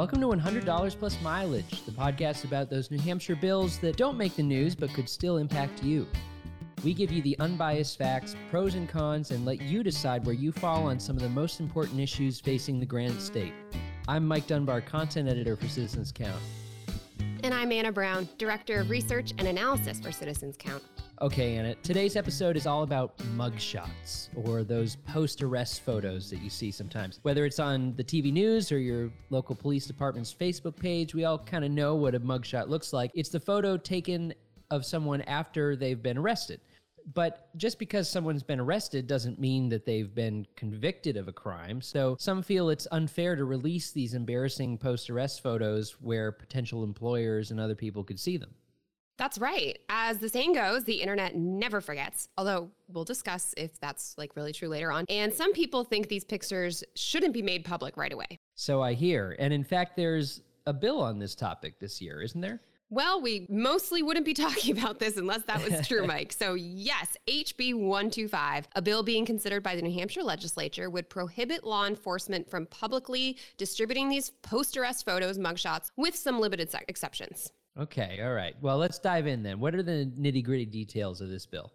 Welcome to $100 Plus Mileage, the podcast about those New Hampshire bills that don't make the news but could still impact you. We give you the unbiased facts, pros and cons, and let you decide where you fall on some of the most important issues facing the Granite State. I'm Mike Dunbar, content editor for Citizens Count. And I'm Anna Brown, Director of Research and Analysis for Citizens Count. Okay, Anna, today's episode is all about mugshots or those post arrest photos that you see sometimes. Whether it's on the TV news or your local police department's Facebook page, we all kind of know what a mugshot looks like. It's the photo taken of someone after they've been arrested. But just because someone's been arrested doesn't mean that they've been convicted of a crime. So some feel it's unfair to release these embarrassing post arrest photos where potential employers and other people could see them. That's right. As the saying goes, the internet never forgets, although we'll discuss if that's like really true later on. And some people think these pictures shouldn't be made public right away. So I hear. And in fact, there's a bill on this topic this year, isn't there? Well, we mostly wouldn't be talking about this unless that was true, Mike. So, yes, HB 125, a bill being considered by the New Hampshire legislature, would prohibit law enforcement from publicly distributing these post arrest photos, mugshots, with some limited exceptions. Okay, all right. Well, let's dive in then. What are the nitty gritty details of this bill?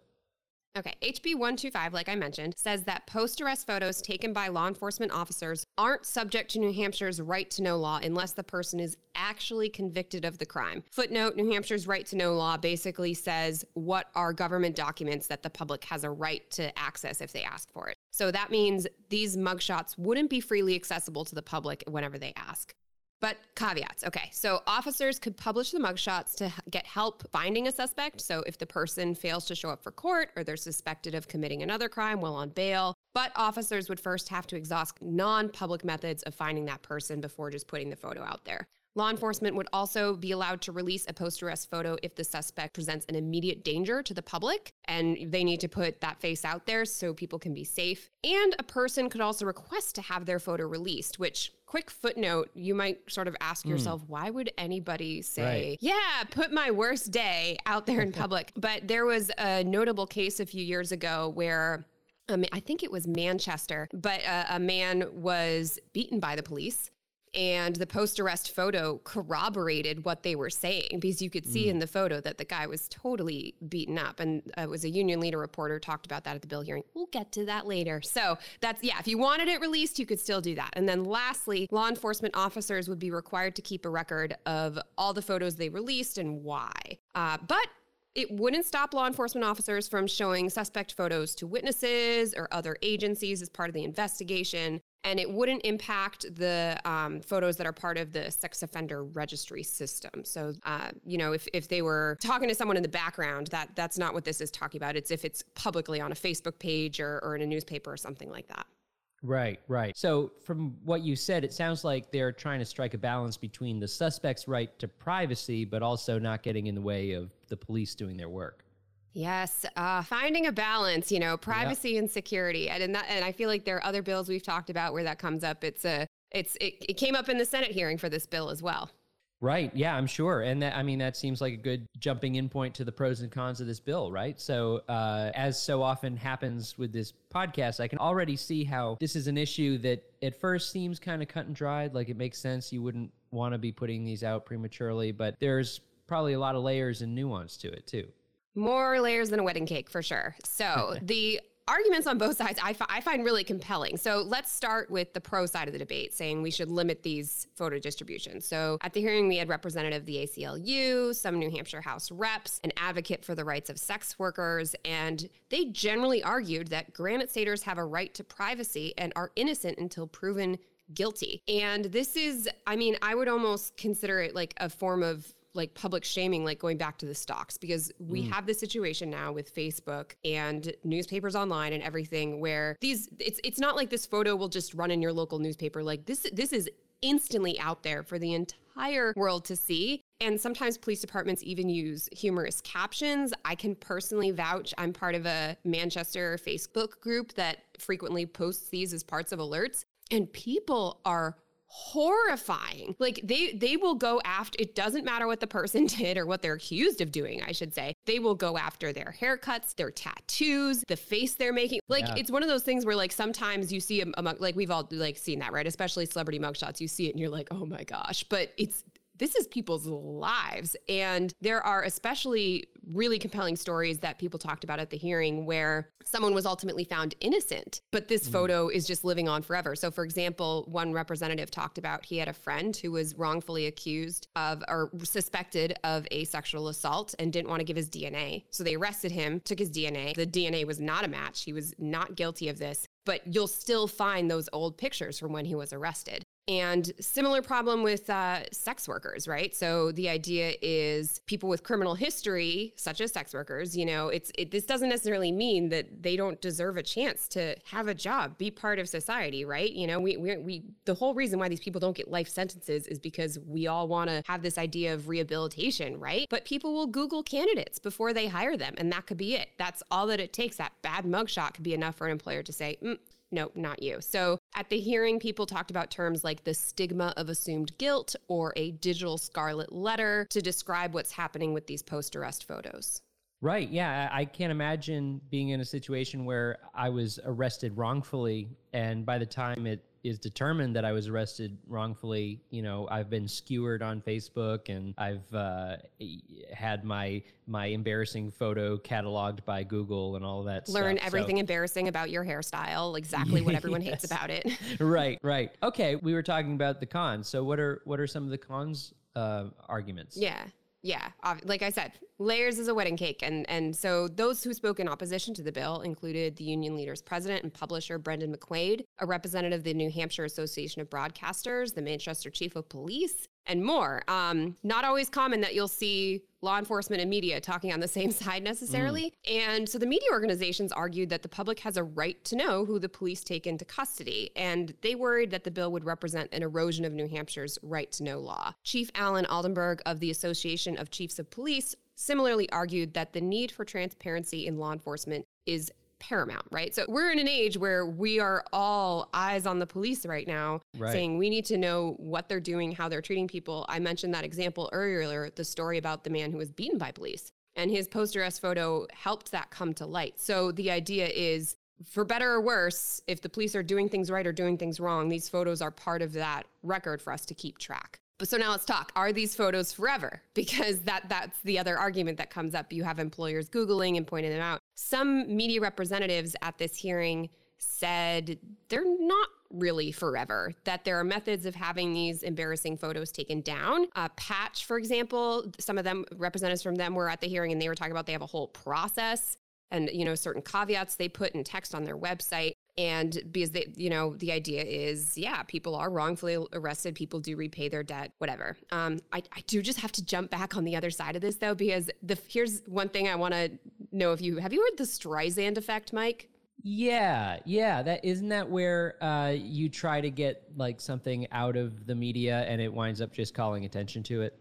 Okay, HB 125, like I mentioned, says that post arrest photos taken by law enforcement officers aren't subject to New Hampshire's right to know law unless the person is actually convicted of the crime. Footnote New Hampshire's right to know law basically says what are government documents that the public has a right to access if they ask for it. So that means these mugshots wouldn't be freely accessible to the public whenever they ask. But caveats. Okay. So officers could publish the mugshots to get help finding a suspect. So if the person fails to show up for court or they're suspected of committing another crime while on bail, but officers would first have to exhaust non public methods of finding that person before just putting the photo out there. Law enforcement would also be allowed to release a post arrest photo if the suspect presents an immediate danger to the public and they need to put that face out there so people can be safe. And a person could also request to have their photo released, which, quick footnote, you might sort of ask mm. yourself, why would anybody say, right. yeah, put my worst day out there in public? but there was a notable case a few years ago where um, I think it was Manchester, but uh, a man was beaten by the police and the post arrest photo corroborated what they were saying because you could see mm. in the photo that the guy was totally beaten up. And uh, it was a union leader reporter talked about that at the bill hearing. We'll get to that later. So that's, yeah, if you wanted it released, you could still do that. And then lastly, law enforcement officers would be required to keep a record of all the photos they released and why. Uh, but it wouldn't stop law enforcement officers from showing suspect photos to witnesses or other agencies as part of the investigation and it wouldn't impact the um, photos that are part of the sex offender registry system. So, uh, you know, if, if they were talking to someone in the background, that that's not what this is talking about. It's if it's publicly on a Facebook page or, or in a newspaper or something like that. Right, right. So, from what you said, it sounds like they're trying to strike a balance between the suspect's right to privacy, but also not getting in the way of the police doing their work. Yes, uh, finding a balance, you know, privacy yep. and security, and that, and I feel like there are other bills we've talked about where that comes up. It's a, it's it, it came up in the Senate hearing for this bill as well. Right. Yeah, I'm sure. And that, I mean, that seems like a good jumping in point to the pros and cons of this bill, right? So, uh, as so often happens with this podcast, I can already see how this is an issue that at first seems kind of cut and dried. Like it makes sense. You wouldn't want to be putting these out prematurely, but there's probably a lot of layers and nuance to it, too. More layers than a wedding cake for sure. So the arguments on both sides I, f- I find really compelling. So let's start with the pro side of the debate, saying we should limit these photo distributions. So at the hearing, we had representative of the ACLU, some New Hampshire House reps, an advocate for the rights of sex workers, and they generally argued that Granite Staters have a right to privacy and are innocent until proven guilty. And this is, I mean, I would almost consider it like a form of like public shaming, like going back to the stocks, because we mm. have this situation now with Facebook and newspapers online and everything where these it's it's not like this photo will just run in your local newspaper. Like this this is instantly out there for the entire world to see. And sometimes police departments even use humorous captions. I can personally vouch. I'm part of a Manchester Facebook group that frequently posts these as parts of alerts. And people are horrifying. Like they they will go after it doesn't matter what the person did or what they're accused of doing, I should say. They will go after their haircuts, their tattoos, the face they're making. Like yeah. it's one of those things where like sometimes you see a, like we've all like seen that, right? Especially celebrity mugshots, you see it and you're like, "Oh my gosh." But it's this is people's lives. And there are especially really compelling stories that people talked about at the hearing where someone was ultimately found innocent, but this mm. photo is just living on forever. So, for example, one representative talked about he had a friend who was wrongfully accused of or suspected of a sexual assault and didn't want to give his DNA. So they arrested him, took his DNA. The DNA was not a match. He was not guilty of this but you'll still find those old pictures from when he was arrested. And similar problem with uh, sex workers, right? So the idea is people with criminal history, such as sex workers, you know, it's it, this doesn't necessarily mean that they don't deserve a chance to have a job, be part of society, right? You know, we we, we the whole reason why these people don't get life sentences is because we all want to have this idea of rehabilitation, right? But people will Google candidates before they hire them, and that could be it. That's all that it takes. That bad mugshot could be enough for an employer to say, mm, nope, not you. So at the hearing, people talked about terms like the stigma of assumed guilt or a digital scarlet letter to describe what's happening with these post arrest photos. Right. Yeah. I can't imagine being in a situation where I was arrested wrongfully. And by the time it is determined that I was arrested wrongfully, you know, I've been skewered on Facebook and I've uh, had my my embarrassing photo cataloged by Google and all that. Learn stuff. everything so. embarrassing about your hairstyle, exactly what everyone yes. hates about it. right, right. Okay, we were talking about the cons. So what are what are some of the cons uh, arguments? Yeah yeah, like I said, layers is a wedding cake. And, and so those who spoke in opposition to the bill included the union leader's president and publisher, Brendan McQuaid, a representative of the New Hampshire Association of Broadcasters, the Manchester Chief of Police, and more. Um, not always common that you'll see law enforcement and media talking on the same side necessarily. Mm. And so the media organizations argued that the public has a right to know who the police take into custody. And they worried that the bill would represent an erosion of New Hampshire's right to know law. Chief Allen Aldenberg of the Association of Chiefs of Police similarly argued that the need for transparency in law enforcement is paramount, right? So we're in an age where we are all eyes on the police right now, right. saying we need to know what they're doing, how they're treating people. I mentioned that example earlier, the story about the man who was beaten by police. And his post arrest photo helped that come to light. So the idea is for better or worse, if the police are doing things right or doing things wrong, these photos are part of that record for us to keep track. But so now let's talk. Are these photos forever? Because that that's the other argument that comes up. You have employers googling and pointing them out. Some media representatives at this hearing said they're not really forever, that there are methods of having these embarrassing photos taken down. Uh, Patch, for example, some of them, representatives from them were at the hearing and they were talking about they have a whole process and, you know, certain caveats they put in text on their website and because they you know the idea is yeah people are wrongfully arrested people do repay their debt whatever um, I, I do just have to jump back on the other side of this though because the here's one thing i want to know if you have you heard the streisand effect mike yeah, yeah. That isn't that where uh, you try to get like something out of the media and it winds up just calling attention to it.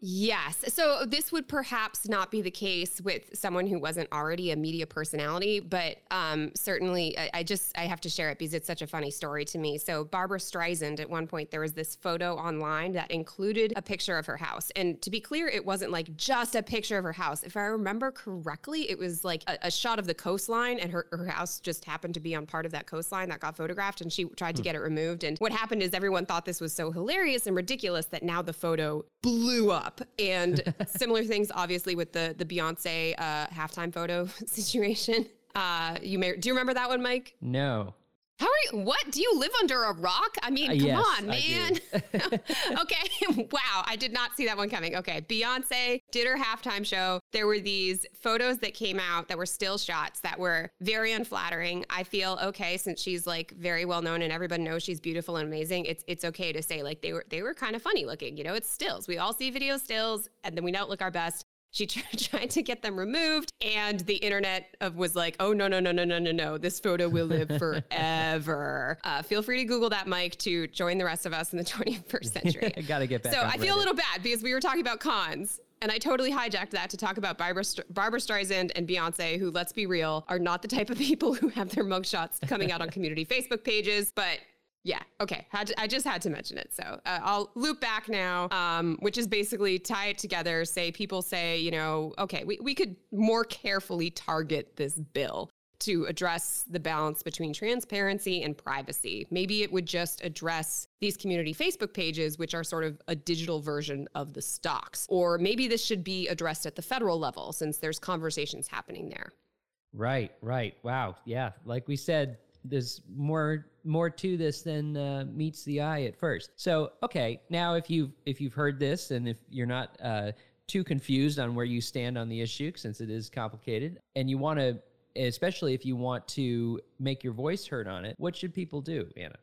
Yes. So this would perhaps not be the case with someone who wasn't already a media personality, but um, certainly I, I, just I have to share it because it's such a funny story to me. So Barbra Streisand, at one point, there was this photo online that included a picture of her house, and to be clear, it wasn't like just a picture of her house. If I remember correctly, it was like a, a shot of the coastline, and her, her house just happened to be on part of that coastline that got photographed, and she tried to hmm. get it removed. And what happened is everyone thought this was so hilarious and ridiculous that now the photo blew up up. And similar things, obviously, with the the Beyonce uh, halftime photo situation. Uh, you may do you remember that one, Mike? No. How are you? What? Do you live under a rock? I mean, come yes, on, man. okay. wow. I did not see that one coming. Okay. Beyonce did her halftime show. There were these photos that came out that were still shots that were very unflattering. I feel okay since she's like very well known and everybody knows she's beautiful and amazing. It's it's okay to say like they were they were kind of funny looking. You know, it's stills. We all see video stills and then we don't look our best. She tried to get them removed, and the internet of was like, "Oh no, no, no, no, no, no, no! This photo will live forever." uh, feel free to Google that, Mike, to join the rest of us in the 21st century. I gotta get back. So I feel Reddit. a little bad because we were talking about cons, and I totally hijacked that to talk about Barbra, Barbra Streisand and Beyonce, who, let's be real, are not the type of people who have their mugshots coming out on community Facebook pages. But Yeah. Okay. To, I just had to mention it. So uh, I'll loop back now, um, which is basically tie it together. Say people say, you know, okay, we, we could more carefully target this bill to address the balance between transparency and privacy. Maybe it would just address these community Facebook pages, which are sort of a digital version of the stocks. Or maybe this should be addressed at the federal level since there's conversations happening there. Right, right. Wow. Yeah. Like we said, there's more more to this than uh, meets the eye at first. So, okay, now if you've if you've heard this and if you're not uh, too confused on where you stand on the issue, since it is complicated, and you want to, especially if you want to make your voice heard on it, what should people do, Anna?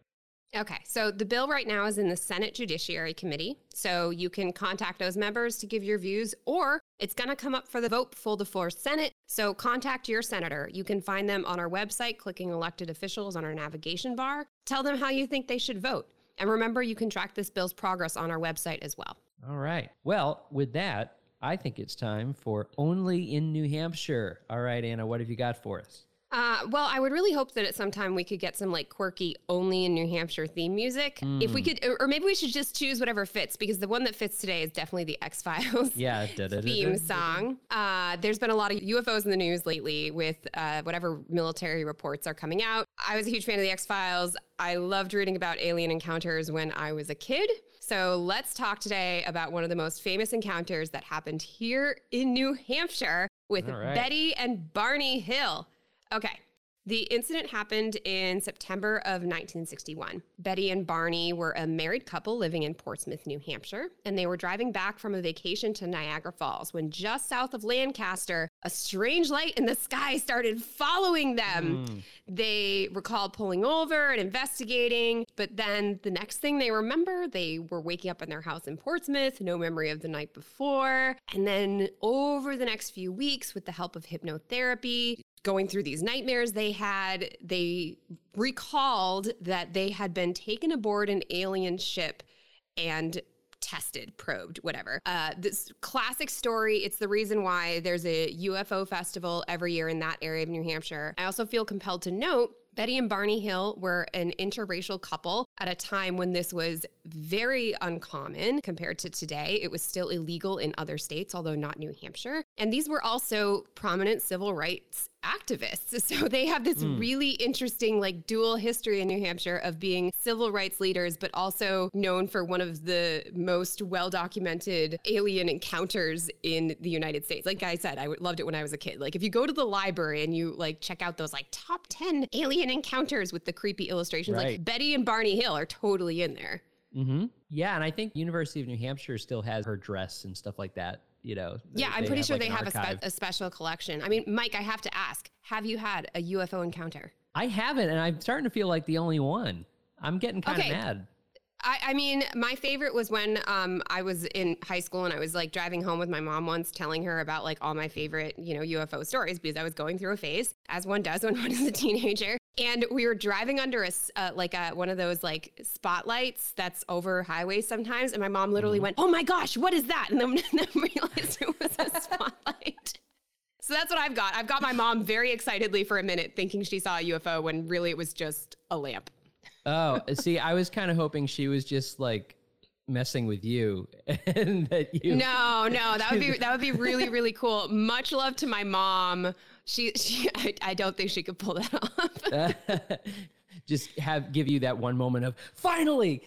Okay, so the bill right now is in the Senate Judiciary Committee. So you can contact those members to give your views, or it's going to come up for the vote full to floor Senate. So contact your senator. You can find them on our website, clicking elected officials on our navigation bar. Tell them how you think they should vote. And remember, you can track this bill's progress on our website as well. All right. Well, with that, I think it's time for Only in New Hampshire. All right, Anna, what have you got for us? Uh, well, I would really hope that at some time we could get some like quirky only in New Hampshire theme music. Mm. If we could, or maybe we should just choose whatever fits because the one that fits today is definitely the X Files yeah, theme song. Uh, there's been a lot of UFOs in the news lately with uh, whatever military reports are coming out. I was a huge fan of the X Files. I loved reading about alien encounters when I was a kid. So let's talk today about one of the most famous encounters that happened here in New Hampshire with right. Betty and Barney Hill. Okay. The incident happened in September of 1961. Betty and Barney were a married couple living in Portsmouth, New Hampshire, and they were driving back from a vacation to Niagara Falls when just south of Lancaster, a strange light in the sky started following them. Mm. They recall pulling over and investigating, but then the next thing they remember, they were waking up in their house in Portsmouth, no memory of the night before. And then over the next few weeks, with the help of hypnotherapy, going through these nightmares they had, they recalled that they had been taken aboard an alien ship and tested, probed, whatever. Uh, this classic story. It's the reason why there's a UFO festival every year in that area of New Hampshire. I also feel compelled to note Betty and Barney Hill were an interracial couple at a time when this was very uncommon compared to today. It was still illegal in other states, although not New Hampshire. And these were also prominent civil rights activists. So they have this mm. really interesting, like, dual history in New Hampshire of being civil rights leaders, but also known for one of the most well documented alien encounters in the United States. Like I said, I loved it when I was a kid. Like, if you go to the library and you like check out those like top 10 alien encounters with the creepy illustrations, right. like Betty and Barney Hill are totally in there. Mm-hmm. Yeah, and I think University of New Hampshire still has her dress and stuff like that you know. Yeah, I'm pretty sure like they have a, spe- a, special collection. I mean, Mike, I have to ask: Have you had a UFO encounter? I haven't, and I'm starting to feel like the only one. I'm getting kind of okay. mad. I, I, mean, my favorite was when um, I was in high school and I was like driving home with my mom once, telling her about like all my favorite, you know, UFO stories because I was going through a phase, as one does when one is a teenager. And we were driving under a uh, like a one of those like spotlights that's over highways sometimes, and my mom literally mm-hmm. went, "Oh my gosh, what is that?" And then, then realized it was a spotlight. so that's what I've got. I've got my mom very excitedly for a minute, thinking she saw a UFO when really it was just a lamp. Oh, see, I was kind of hoping she was just like messing with you and that you No, no, that would be that would be really really cool. Much love to my mom. She she I, I don't think she could pull that off. Just have give you that one moment of finally.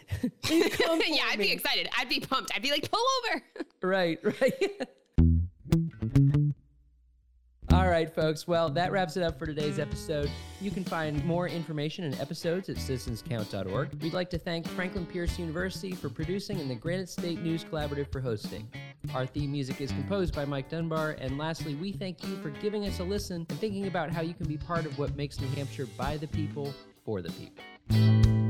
yeah, I'd be excited. I'd be pumped. I'd be like, pull over. right, right. All right, folks. Well, that wraps it up for today's episode. You can find more information and episodes at citizenscount.org. We'd like to thank Franklin Pierce University for producing and the Granite State News Collaborative for hosting. Our theme music is composed by Mike Dunbar. And lastly, we thank you for giving us a listen and thinking about how you can be part of what makes New Hampshire by the people, for the people.